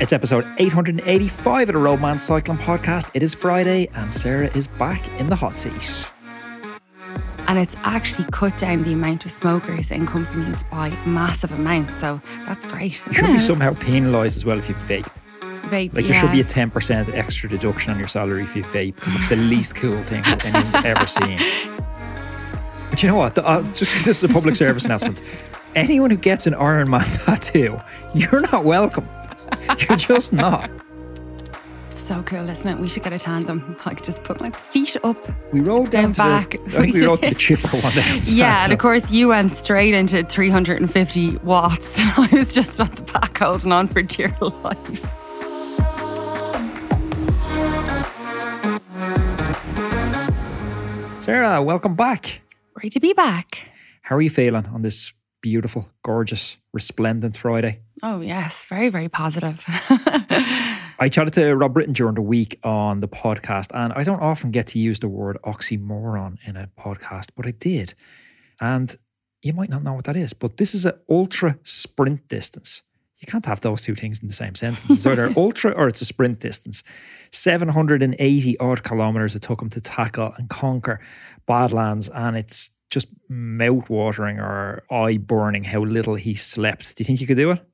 It's episode 885 of the Roadman Cycling Podcast. It is Friday, and Sarah is back in the hot seat. And it's actually cut down the amount of smokers in companies by massive amounts. So that's great. You should be somehow penalised as well if you vape. Vape, Like yeah. there should be a 10% extra deduction on your salary if you vape because it's the least cool thing that anyone's ever seen. But you know what? The- uh, just, this is a public service announcement. Anyone who gets an Ironman tattoo, you're not welcome. You're just not. so cool, isn't it? We should get a tandem. I could just put my feet up. We rode down, Down back. the. I think we rode to the chipper one day. Yeah, and of course you went straight into 350 watts. I was just on the back holding on for dear life. Sarah, welcome back. Great to be back. How are you feeling on this beautiful, gorgeous, resplendent Friday? Oh yes, very very positive. I chatted to Rob Britton during the week on the podcast, and I don't often get to use the word oxymoron in a podcast, but I did. And you might not know what that is, but this is an ultra sprint distance. You can't have those two things in the same sentence. It's either ultra or it's a sprint distance. 780 odd kilometers it took him to tackle and conquer Badlands, and it's just mouth watering or eye burning how little he slept. Do you think you could do it?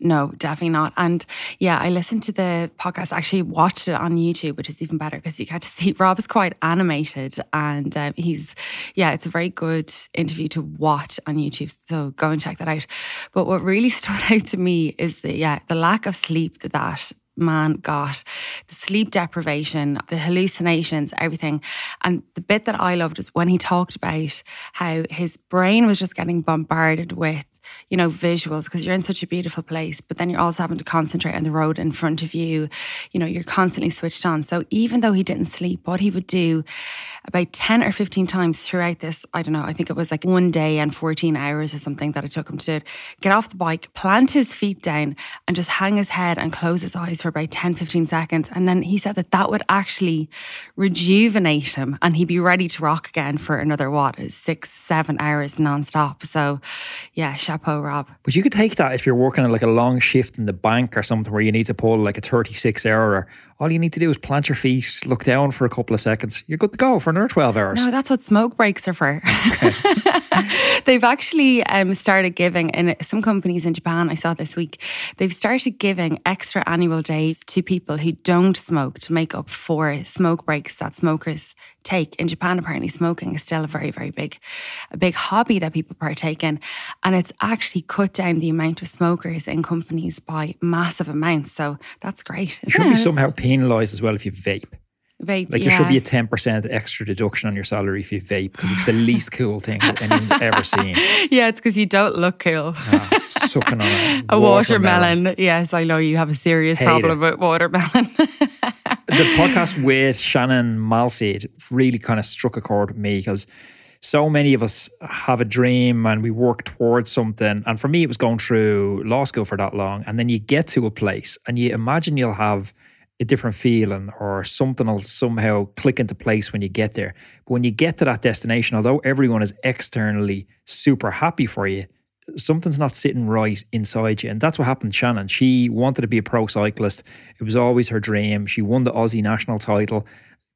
No, definitely not. And yeah, I listened to the podcast, actually watched it on YouTube, which is even better because you get to see Rob is quite animated and um, he's, yeah, it's a very good interview to watch on YouTube. So go and check that out. But what really stood out to me is the, yeah, the lack of sleep that that man got the sleep deprivation, the hallucinations, everything. And the bit that I loved is when he talked about how his brain was just getting bombarded with you know, visuals because you're in such a beautiful place, but then you're also having to concentrate on the road in front of you. You know, you're constantly switched on. So even though he didn't sleep, what he would do about 10 or 15 times throughout this, I don't know, I think it was like one day and 14 hours or something that it took him to do it, get off the bike, plant his feet down and just hang his head and close his eyes for about 10, 15 seconds. And then he said that that would actually rejuvenate him and he'd be ready to rock again for another, what, six, seven hours nonstop. So yeah, chapeau, Rob. But you could take that if you're working on like a long shift in the bank or something where you need to pull like a 36 hour. All you need to do is plant your feet, look down for a couple of seconds. You're good to go for another 12 hours. No, that's what smoke breaks are for. they've actually um, started giving, in some companies in Japan, I saw this week, they've started giving extra annual days to people who don't smoke to make up for smoke breaks that smokers take. In Japan, apparently, smoking is still a very, very big, a big hobby that people partake in. And it's actually cut down the amount of smokers in companies by massive amounts. So that's great. should be somehow penalised as well if you vape. Vape, Like yeah. there should be a 10% extra deduction on your salary if you vape because it's the least cool thing anyone's ever seen. yeah, it's because you don't look cool. Ah, sucking on a, A watermelon. Yes, I know you have a serious Hate problem it. with watermelon. the podcast with Shannon Malseed really kind of struck a chord with me because so many of us have a dream and we work towards something. And for me, it was going through law school for that long. And then you get to a place and you imagine you'll have a different feeling or something will somehow click into place when you get there. But when you get to that destination, although everyone is externally super happy for you, something's not sitting right inside you. And that's what happened to Shannon. She wanted to be a pro cyclist. It was always her dream. She won the Aussie national title,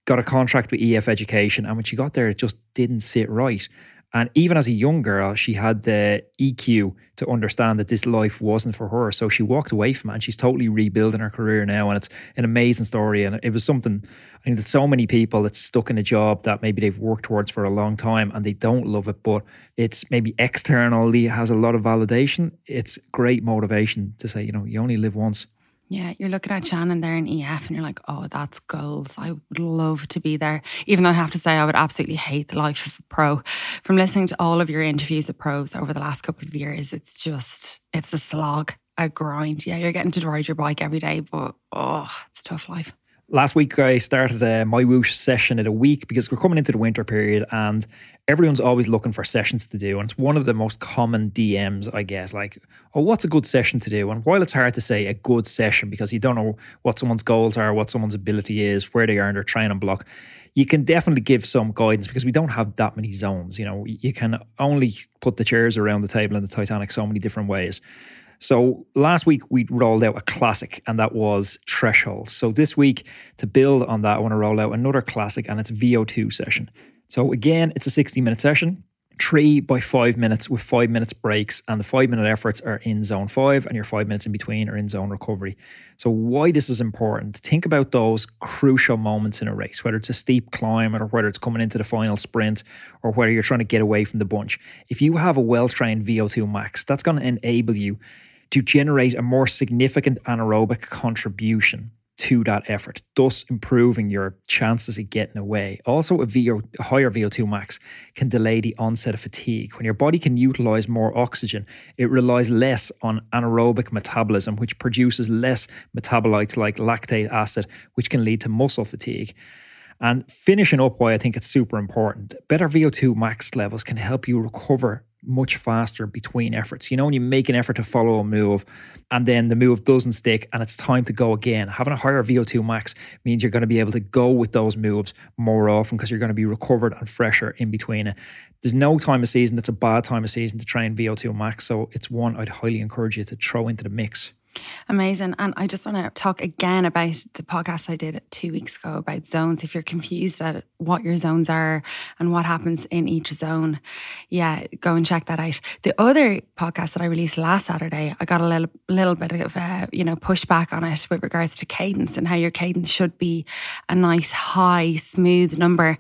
got a contract with EF Education. And when she got there, it just didn't sit right. And even as a young girl, she had the EQ to understand that this life wasn't for her. So she walked away from it and she's totally rebuilding her career now. And it's an amazing story. And it was something, I think that so many people that's stuck in a job that maybe they've worked towards for a long time and they don't love it, but it's maybe externally has a lot of validation. It's great motivation to say, you know, you only live once. Yeah, you're looking at Shannon there in EF and you're like, oh, that's goals. I would love to be there. Even though I have to say, I would absolutely hate the life of a pro. From listening to all of your interviews of pros over the last couple of years, it's just, it's a slog, a grind. Yeah, you're getting to ride your bike every day, but oh, it's tough life. Last week, I started a MyWhoosh session in a week because we're coming into the winter period and everyone's always looking for sessions to do. And it's one of the most common DMs I get like, oh, what's a good session to do? And while it's hard to say a good session because you don't know what someone's goals are, what someone's ability is, where they are in their training block, you can definitely give some guidance because we don't have that many zones. You know, you can only put the chairs around the table in the Titanic so many different ways. So last week we rolled out a classic, and that was Threshold. So this week, to build on that, I want to roll out another classic, and it's VO2 session. So again, it's a 60 minute session three by five minutes with five minutes breaks, and the five minute efforts are in zone five, and your five minutes in between are in zone recovery. So, why this is important, think about those crucial moments in a race, whether it's a steep climb or whether it's coming into the final sprint or whether you're trying to get away from the bunch. If you have a well trained VO2 max, that's going to enable you to generate a more significant anaerobic contribution to that effort, thus improving your chances of getting away. Also, a, VO, a higher VO2 max can delay the onset of fatigue. When your body can utilize more oxygen, it relies less on anaerobic metabolism, which produces less metabolites like lactate acid, which can lead to muscle fatigue. And finishing up why I think it's super important, better VO2 max levels can help you recover much faster between efforts. You know, when you make an effort to follow a move and then the move doesn't stick and it's time to go again, having a higher VO2 max means you're going to be able to go with those moves more often because you're going to be recovered and fresher in between it. There's no time of season that's a bad time of season to train VO2 max. So it's one I'd highly encourage you to throw into the mix. Amazing. And I just want to talk again about the podcast I did two weeks ago about zones. If you're confused at what your zones are and what happens in each zone, yeah, go and check that out. The other podcast that I released last Saturday, I got a little, little bit of, uh, you know, pushback on it with regards to cadence and how your cadence should be a nice, high, smooth number.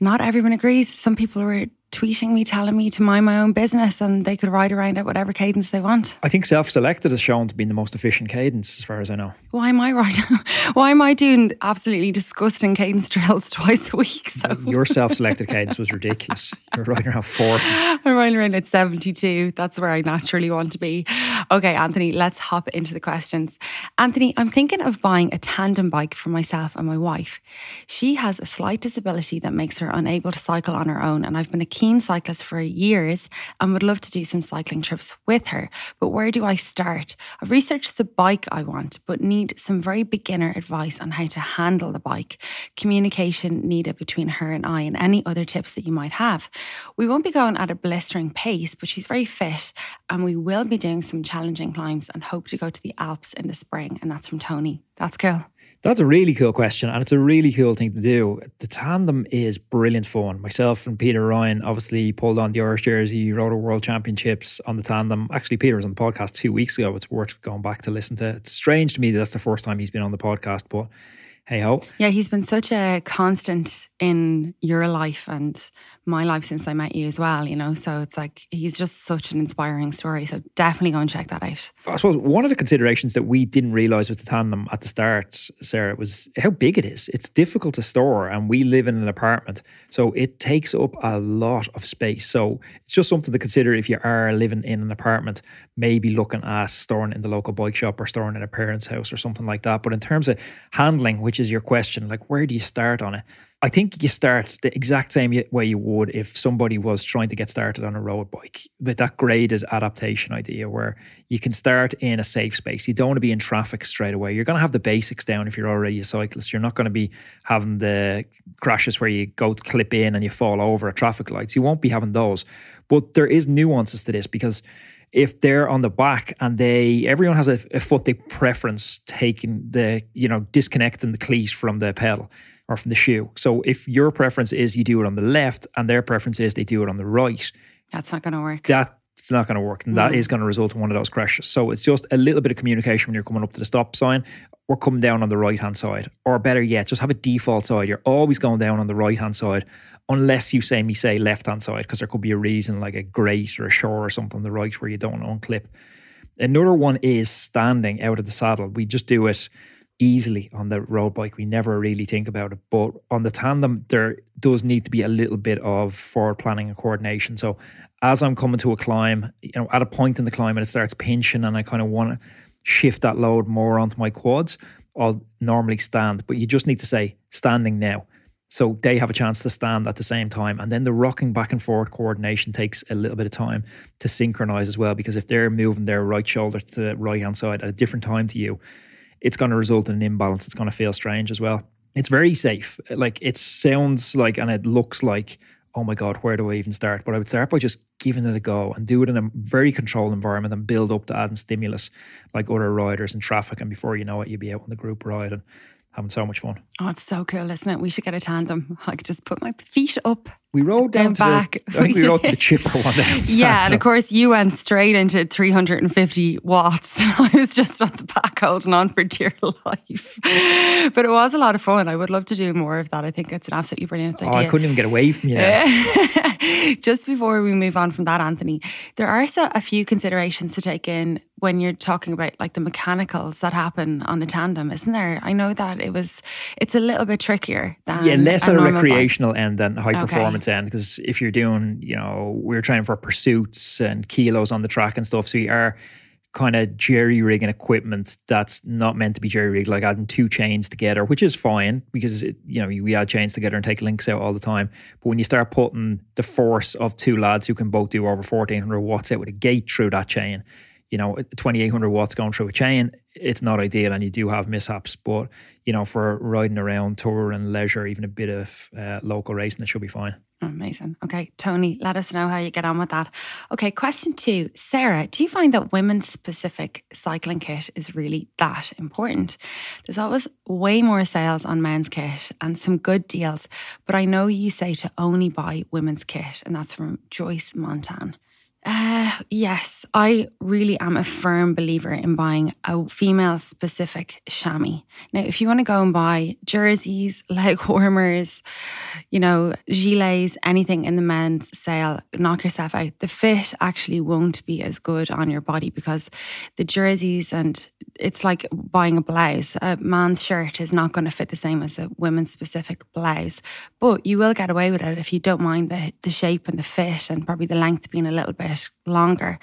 Not everyone agrees. Some people were tweeting me, telling me to mind my own business and they could ride around at whatever cadence they want. I think self selected is shown to be the most efficient cadence, as far as I know. Why am I riding? Why am I doing absolutely disgusting cadence drills twice a week? So Your self selected cadence was ridiculous. You're riding around 40. I'm riding around at 72. That's where I naturally want to be. Okay, Anthony, let's hop into the questions. Anthony, I'm thinking of buying a tandem bike for myself and my wife. She has a slight disability that makes her unable to cycle on her own, and I've been a keen cyclist for years and would love to do some cycling trips with her. But where do I start? I've researched the bike I want, but need some very beginner advice on how to handle the bike, communication needed between her and I, and any other tips that you might have. We won't be going at a blistering pace, but she's very fit and we will be doing some challenging climbs and hope to go to the Alps in the spring. And that's from Tony. That's cool. That's a really cool question, and it's a really cool thing to do. The tandem is brilliant fun. Myself and Peter Ryan obviously pulled on the Irish jersey, rode a World Championships on the tandem. Actually, Peter was on the podcast two weeks ago. It's worth going back to listen to. It's strange to me that that's the first time he's been on the podcast, but hey ho. Yeah, he's been such a constant in your life and my life since I met you as well, you know. So it's like he's just such an inspiring story. So definitely go and check that out. I suppose one of the considerations that we didn't realize with the tandem at the start, Sarah, was how big it is. It's difficult to store, and we live in an apartment, so it takes up a lot of space. So it's just something to consider if you are living in an apartment, maybe looking at storing in the local bike shop or storing in a parent's house or something like that. But in terms of handling, which is your question, like where do you start on it? I think you start the exact same way you would if somebody was trying to get started on a road bike with that graded adaptation idea where you can start in a safe space. You don't want to be in traffic straight away. You're going to have the basics down if you're already a cyclist. You're not going to be having the crashes where you go to clip in and you fall over at traffic lights. You won't be having those. But there is nuances to this because if they're on the back and they everyone has a, a foot they preference taking the you know disconnecting the cleat from the pedal or from the shoe. So if your preference is you do it on the left and their preference is they do it on the right, that's not going to work. That's not going to work. And mm. that is going to result in one of those crashes. So it's just a little bit of communication when you're coming up to the stop sign or coming down on the right hand side. Or better yet, just have a default side. You're always going down on the right hand side unless you say me say left hand side because there could be a reason like a grate or a shore or something on the right where you don't unclip. Another one is standing out of the saddle. We just do it easily on the road bike. We never really think about it. But on the tandem, there does need to be a little bit of forward planning and coordination. So as I'm coming to a climb, you know, at a point in the climb and it starts pinching and I kind of want to shift that load more onto my quads, I'll normally stand. But you just need to say standing now. So they have a chance to stand at the same time. And then the rocking back and forward coordination takes a little bit of time to synchronize as well. Because if they're moving their right shoulder to the right hand side at a different time to you, it's going to result in an imbalance. It's going to feel strange as well. It's very safe. Like it sounds like and it looks like oh my God, where do I even start? But I would start by just giving it a go and do it in a very controlled environment and build up to adding stimulus like other riders and traffic. And before you know it, you'll be out on the group ride and having so much fun. Oh, it's so cool, isn't it? We should get a tandem. I could just put my feet up. We rode down, Down back. The, I think we rode to the chipper one day. Yeah, and of course you went straight into 350 watts. I was just on the back holding on for dear life. But it was a lot of fun. I would love to do more of that. I think it's an absolutely brilliant Oh, idea. I couldn't even get away from you. Just before we move on from that, Anthony, there are so a few considerations to take in when you're talking about like the mechanicals that happen on a tandem, isn't there? I know that it was it's a little bit trickier than Yeah, less a a normal bike. recreational end than high performance end. Because if you're doing, you know, we're training for pursuits and kilos on the track and stuff, so you are kind of jerry rigging equipment that's not meant to be jerry rigged, like adding two chains together, which is fine because it, you know we add chains together and take links out all the time. But when you start putting the force of two lads who can both do over fourteen hundred watts out with a gate through that chain, you know, 2800 watts going through a chain, it's not ideal and you do have mishaps. But, you know, for riding around, tour and leisure, even a bit of uh, local racing, it should be fine. Amazing. Okay, Tony, let us know how you get on with that. Okay, question two. Sarah, do you find that women's specific cycling kit is really that important? There's always way more sales on men's kit and some good deals, but I know you say to only buy women's kit, and that's from Joyce Montan. Uh, yes, I really am a firm believer in buying a female specific chamois. Now, if you want to go and buy jerseys, leg warmers, you know, gilets, anything in the men's sale, knock yourself out. The fit actually won't be as good on your body because the jerseys and it's like buying a blouse. A man's shirt is not going to fit the same as a women's specific blouse, but you will get away with it if you don't mind the, the shape and the fit and probably the length being a little bit longer.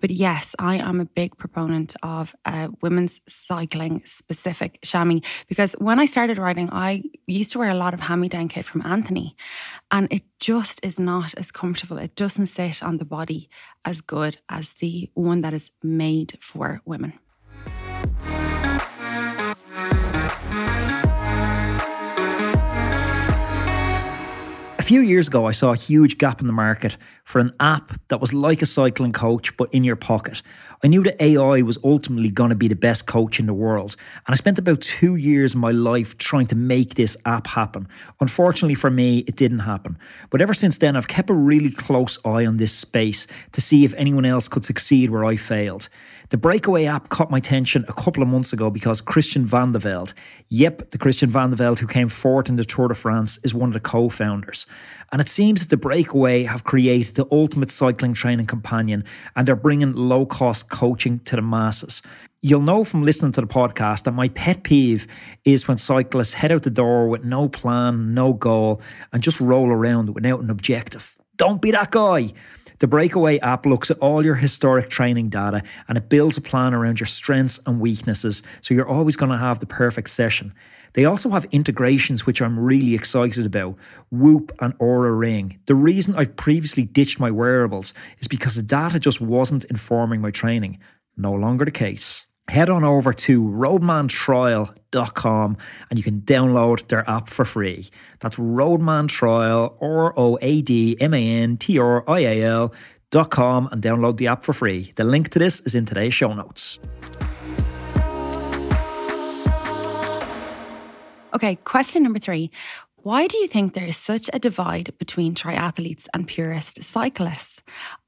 But yes, I am a big proponent of uh, women's cycling specific chamois because when I started riding, I used to wear a lot of hand me down kit from Anthony, and it just is not as comfortable. It doesn't sit on the body as good as the one that is made for women. Few years ago, I saw a huge gap in the market for an app that was like a cycling coach, but in your pocket. I knew that AI was ultimately going to be the best coach in the world. And I spent about two years of my life trying to make this app happen. Unfortunately for me, it didn't happen. But ever since then, I've kept a really close eye on this space to see if anyone else could succeed where I failed. The Breakaway app caught my attention a couple of months ago because Christian Vande Velde, yep, the Christian Vande Velde who came fourth in the Tour de France, is one of the co founders. And it seems that the Breakaway have created the ultimate cycling training companion and they're bringing low cost coaching to the masses. You'll know from listening to the podcast that my pet peeve is when cyclists head out the door with no plan, no goal, and just roll around without an objective. Don't be that guy. The Breakaway app looks at all your historic training data and it builds a plan around your strengths and weaknesses, so you're always going to have the perfect session. They also have integrations which I'm really excited about Whoop and Oura Ring. The reason I've previously ditched my wearables is because the data just wasn't informing my training. No longer the case. Head on over to roadmantrial.com and you can download their app for free. That's Roadman Trial, R O A D M A N T R I A L. Dot com and download the app for free. The link to this is in today's show notes. Okay, question number three. Why do you think there is such a divide between triathletes and purist cyclists?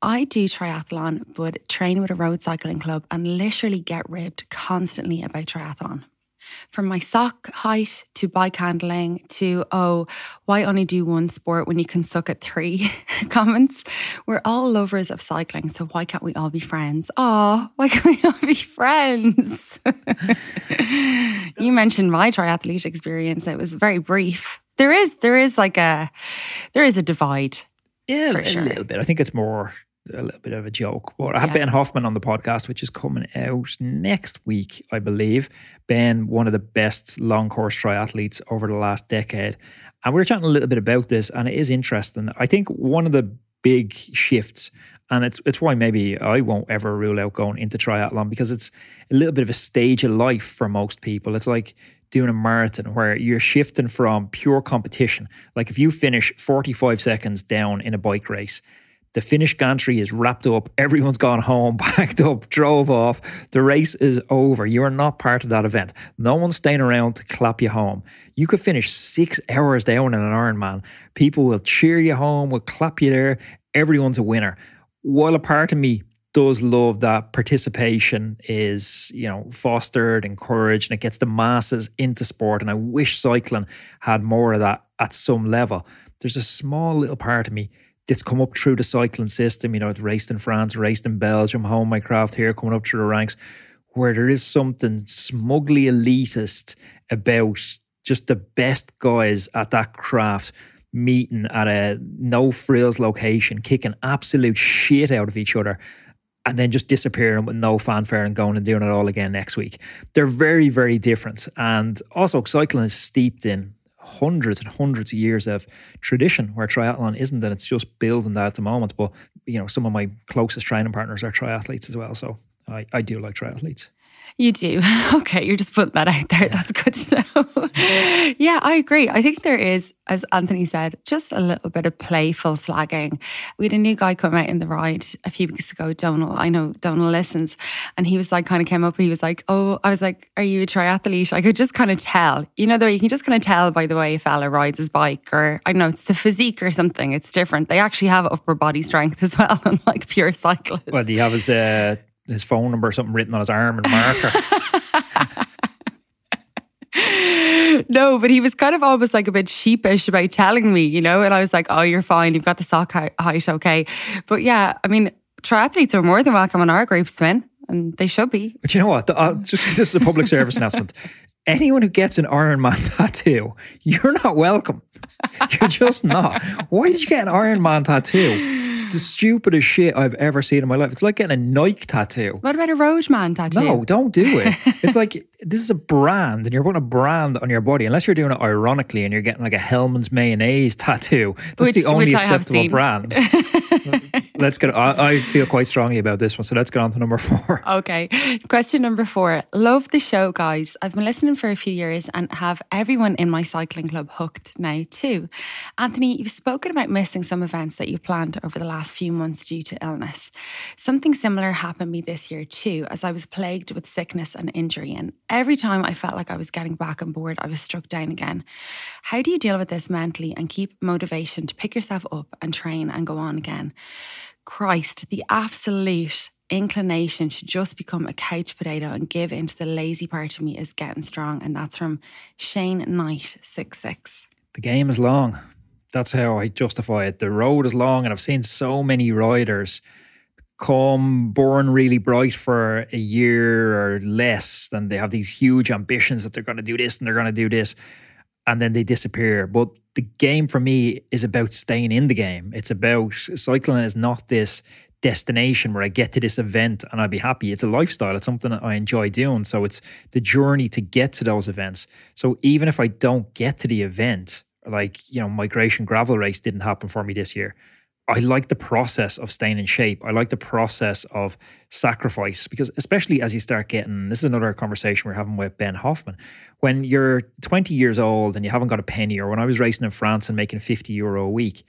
I do triathlon, but train with a road cycling club and literally get ribbed constantly about triathlon. From my sock height to bike handling to, oh, why only do one sport when you can suck at three comments? We're all lovers of cycling, so why can't we all be friends? Oh, why can't we all be friends? you mentioned my triathlete experience. It was very brief. There is there is like a there is a divide. Yeah, a sure. little bit. I think it's more a little bit of a joke. But I have Yeah. Ben Hoffman on the podcast, which is coming out next week, I believe. Ben, one of the best long course triathletes over the last decade. And we were chatting a little bit about this, and it is interesting. I think one of the big shifts, and it's it's why maybe I won't ever rule out going into triathlon because it's a little bit of a stage of life for most people. It's like doing a marathon where you're shifting from pure competition. Like if you finish 45 seconds down in a bike race, the finish gantry is wrapped up, everyone's gone home, packed up, drove off, the race is over. You are not part of that event. No one's staying around to clap you home. You could finish six hours down in an Ironman. People will cheer you home, will clap you there. Everyone's a winner. While a part of me does love that participation is, you know, fostered, encouraged, and it gets the masses into sport. And I wish cycling had more of that at some level. There's a small little part of me that's come up through the cycling system, you know, raced in France, raced in Belgium, home my craft here, coming up through the ranks, where there is something smugly elitist about just the best guys at that craft meeting at a no frills location, kicking absolute shit out of each other, and then just disappearing with no fanfare and going and doing it all again next week. They're very, very different. And also, cycling is steeped in hundreds and hundreds of years of tradition where triathlon isn't and it's just building that at the moment but you know some of my closest training partners are triathletes as well so I, I do like triathletes you do. Okay, you're just putting that out there. That's good to know. yeah, I agree. I think there is, as Anthony said, just a little bit of playful slagging. We had a new guy come out in the ride a few weeks ago, Donal. I know Donal listens. And he was like, kind of came up, he was like, Oh, I was like, Are you a triathlete? I could just kind of tell. You know, you can just kind of tell by the way a fella rides his bike, or I don't know, it's the physique or something. It's different. They actually have upper body strength as well, unlike pure cyclists. Well, do you have his uh, his phone number or something written on his arm and marker. no, but he was kind of almost like a bit sheepish about telling me, you know, and I was like, oh, you're fine. You've got the sock height, okay. But yeah, I mean, triathletes are more than welcome on our group spin, and they should be. But you know what? Uh, just this is a public service announcement. Anyone who gets an Ironman tattoo, you're not welcome. You're just not. Why did you get an Ironman tattoo? It's the stupidest shit I've ever seen in my life. It's like getting a Nike tattoo. What about a Roadman tattoo? No, don't do it. it's like this is a brand, and you're putting a brand on your body. Unless you're doing it ironically, and you're getting like a Hellmann's mayonnaise tattoo. That's which, the only acceptable brand. let's get. I, I, feel quite strongly about this one, so let's get on to number four. Okay, question number four. Love the show, guys. I've been listening for a few years and have everyone in my cycling club hooked now too. Anthony, you've spoken about missing some events that you planned over the last few months due to illness. Something similar happened me this year too, as I was plagued with sickness and injury, and every time I felt like I was getting back on board, I was struck down again. How do you deal with this mentally and keep motivation to pick yourself up and train and go on again? Christ, the absolute inclination to just become a couch potato and give into the lazy part of me is getting strong. And that's from Shane Knight, 6'6. The game is long. That's how I justify it. The road is long, and I've seen so many riders come born really bright for a year or less, and they have these huge ambitions that they're going to do this and they're going to do this, and then they disappear. But the game for me is about staying in the game. It's about cycling is not this destination where I get to this event and I'll be happy. It's a lifestyle. It's something that I enjoy doing. So it's the journey to get to those events. So even if I don't get to the event, like, you know, migration gravel race didn't happen for me this year. I like the process of staying in shape. I like the process of sacrifice because, especially as you start getting, this is another conversation we're having with Ben Hoffman. When you're 20 years old and you haven't got a penny, or when I was racing in France and making 50 euro a week,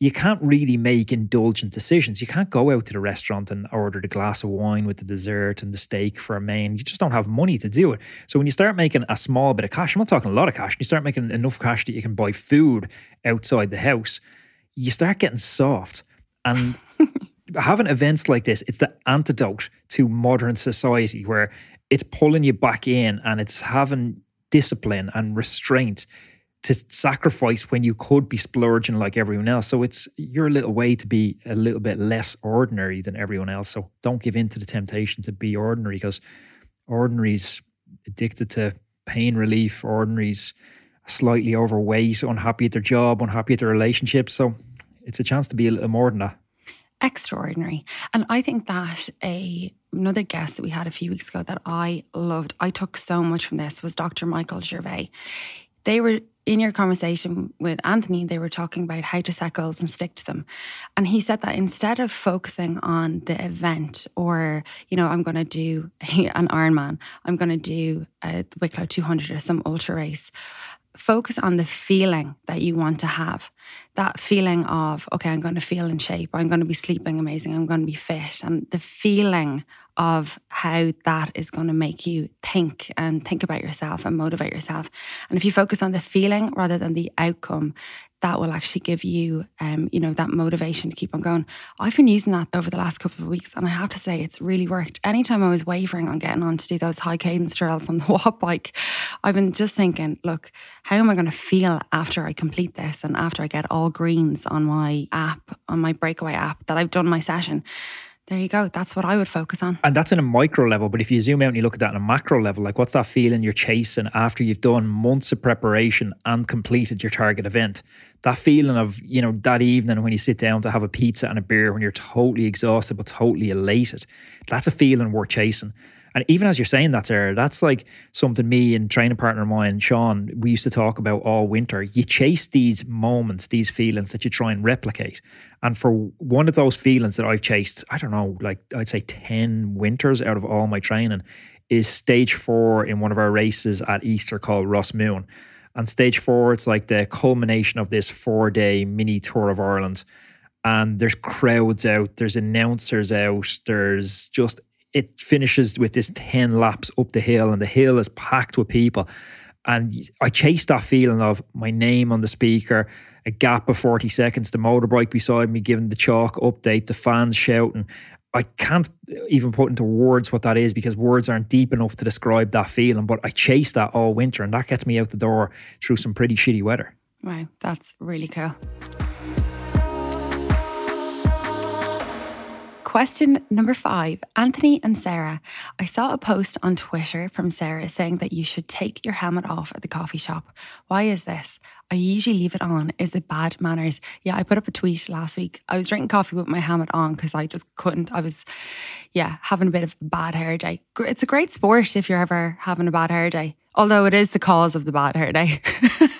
you can't really make indulgent decisions. You can't go out to the restaurant and order the glass of wine with the dessert and the steak for a main. You just don't have money to do it. So when you start making a small bit of cash, I'm not talking a lot of cash, you start making enough cash that you can buy food outside the house you start getting soft. And having events like this, it's the antidote to modern society where it's pulling you back in and it's having discipline and restraint to sacrifice when you could be splurging like everyone else. So it's your little way to be a little bit less ordinary than everyone else. So don't give in to the temptation to be ordinary because ordinary's addicted to pain relief, ordinary's slightly overweight, unhappy at their job, unhappy at their relationship. So it's a chance to be a little more than that. Extraordinary. And I think that a another guest that we had a few weeks ago that I loved, I took so much from this was Dr. Michael Gervais. They were in your conversation with Anthony, they were talking about how to set goals and stick to them. And he said that instead of focusing on the event or, you know, I'm going to do an Ironman, I'm going to do a, Wicklow 200 or some ultra race, focus on the feeling that you want to have. That feeling of, okay, I'm going to feel in shape, I'm going to be sleeping amazing, I'm going to be fit. And the feeling of how that is going to make you think and think about yourself and motivate yourself. And if you focus on the feeling rather than the outcome, that will actually give you, um, you know, that motivation to keep on going. I've been using that over the last couple of weeks, and I have to say it's really worked. Anytime I was wavering on getting on to do those high cadence drills on the Wattbike, I've been just thinking, look, how am I going to feel after I complete this and after I get all greens on my app, on my breakaway app that I've done my session? There you go. That's what I would focus on. And that's in a micro level. But if you zoom out and you look at that in a macro level, like what's that feeling you're chasing after you've done months of preparation and completed your target event? That feeling of, you know, that evening when you sit down to have a pizza and a beer when you're totally exhausted but totally elated, that's a feeling worth chasing. And even as you're saying that, Sarah, that's like something me and training partner of mine, Sean, we used to talk about all winter. You chase these moments, these feelings that you try and replicate. And for one of those feelings that I've chased, I don't know, like I'd say 10 winters out of all my training, is stage four in one of our races at Easter called Rás Mumhan. And stage four, it's like the culmination of this four day mini tour of Ireland and there's crowds out, there's announcers out, there's just it finishes with this 10 laps up the hill and the hill is packed with people. And I chased that feeling of my name on the speaker, a gap of 40 seconds, the motorbike beside me giving the chalk update, the fans shouting. I can't even put into words what that is because words aren't deep enough to describe that feeling. But I chased that all winter and that gets me out the door through some pretty shitty weather. Wow, that's really cool. Question number five Anthony and Sarah. I saw a post on Twitter from Sarah saying that you should take your helmet off at the coffee shop. Why is this? I usually leave it on. Is it bad manners? Yeah, I put up a tweet last week. I was drinking coffee with my helmet on because I just couldn't. I was, yeah, having a bit of a bad hair day. It's a great sport if you're ever having a bad hair day, although it is the cause of the bad hair day.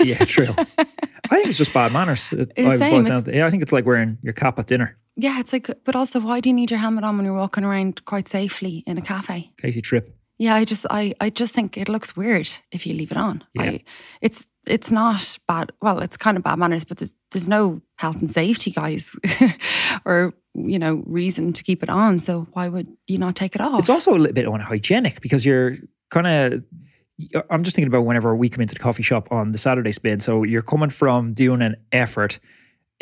yeah, true. I think it's just bad manners. I, same, yeah, I think it's like wearing your cap at dinner. Yeah, it's like, but also, why do you need your helmet on when you're walking around quite safely in a cafe? Casey trip. Yeah, I just, I, I just think it looks weird if you leave it on. Yeah. I, it's, it's not bad. Well, it's kind of bad manners, but there's, there's no health and safety guys, or you know, reason to keep it on. So why would you not take it off? It's also a little bit unhygienic because you're kind of I'm just thinking about whenever we come into the coffee shop on the Saturday spin. So you're coming from doing an effort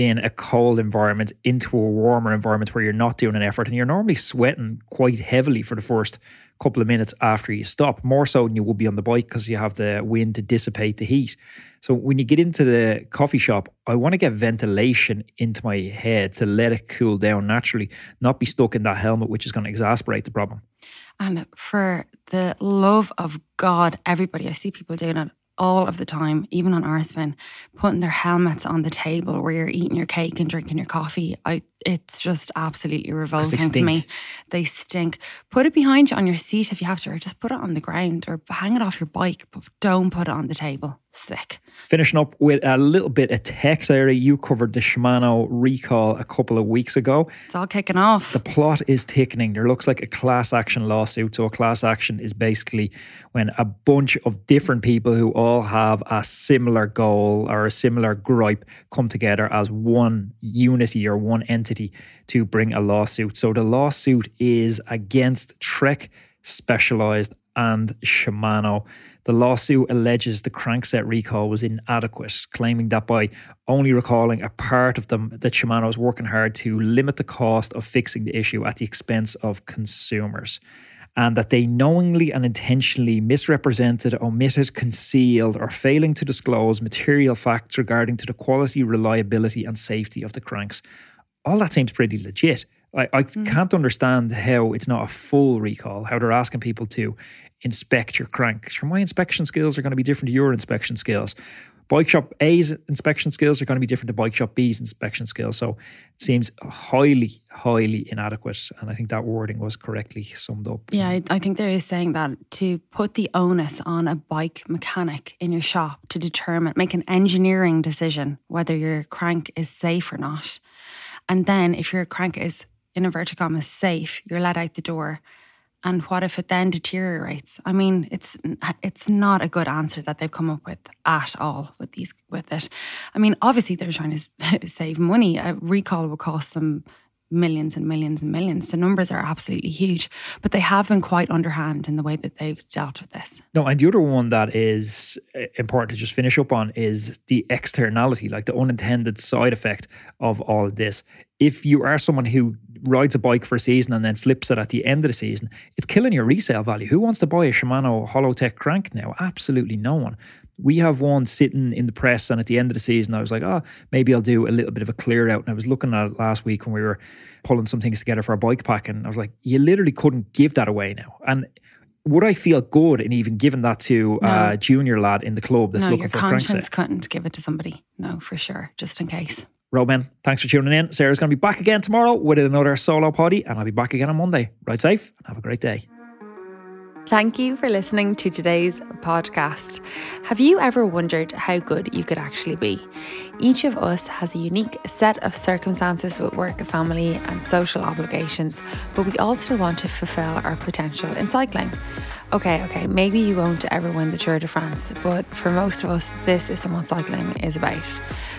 in a cold environment into a warmer environment where you're not doing an effort and you're normally sweating quite heavily for the first couple of minutes after you stop, more so than you would be on the bike because you have the wind to dissipate the heat. So when you get into the coffee shop, I want to get ventilation into my head to let it cool down naturally, not be stuck in that helmet, which is going to exasperate the problem. And for the love of God, everybody, I see people doing it all of the time, even on RSPN, putting their helmets on the table where you're eating your cake and drinking your coffee. I it's just absolutely revolting to me. They stink. Put it behind you on your seat if you have to, or just put it on the ground or hang it off your bike, but don't put it on the table. Sick. Finishing up with a little bit of tech, Sarah. You covered the Shimano recall a couple of weeks ago. It's all kicking off. The plot is thickening. There looks like a class action lawsuit. So, a class action is basically when a bunch of different people who all have a similar goal or a similar gripe come together as one unity or one entity to bring a lawsuit. So, the lawsuit is against Trek Specialized and Shimano. The lawsuit alleges the crankset recall was inadequate, claiming that by only recalling a part of them, that Shimano is working hard to limit the cost of fixing the issue at the expense of consumers. And that they knowingly and intentionally misrepresented, omitted, concealed, or failing to disclose material facts regarding to the quality, reliability, and safety of the cranks. All that seems pretty legit. I, I mm. can't understand how it's not a full recall, how they're asking people to inspect your crank. Sure, my inspection skills are going to be different to your inspection skills. bike shop A's inspection skills are going to be different to bike shop B's inspection skills. So it seems highly, highly inadequate. And I think that wording was correctly summed up. Yeah, I, I think there is saying that to put the onus on a bike mechanic in your shop to determine, make an engineering decision whether your crank is safe or not. And then if your crank is, in inverted commas, safe, you're let out the door. And what if it then deteriorates? I mean it's it's not a good answer that they've come up with at all with these with it. I mean obviously they're trying to save money. A recall will cost them millions and millions and millions. The numbers are absolutely huge but they have been quite underhand in the way that they've dealt with this. No and the other one that is uh, important to just finish up on is the externality like the unintended side effect of all of this if you are someone who rides a bike for a season and then flips it at the end of the season, it's killing your resale value. Who wants to buy a Shimano Hollowtech crank now? Absolutely no one. We have one sitting in the press, and at the end of the season, I was like, oh, maybe I'll do a little bit of a clear out. And I was looking at it last week when we were pulling some things together for a bike pack, and I was like, you literally couldn't give that away now. And would I feel good in even giving that to no. a junior lad in the club that's no, looking for a crank? Your conscience couldn't give it to somebody. No, for sure, just in case. Roadmen, thanks for tuning in. Sarah's going to be back again tomorrow with another solo potty, and I'll be back again on Monday. Ride safe and have a great day. Thank you for listening to today's podcast. Have you ever wondered how good you could actually be? Each of us has a unique set of circumstances with work, family, and social obligations, but we still want to fulfill our potential in cycling. Okay, okay, maybe you won't ever win the Tour de France, but for most of us, this is what cycling is about.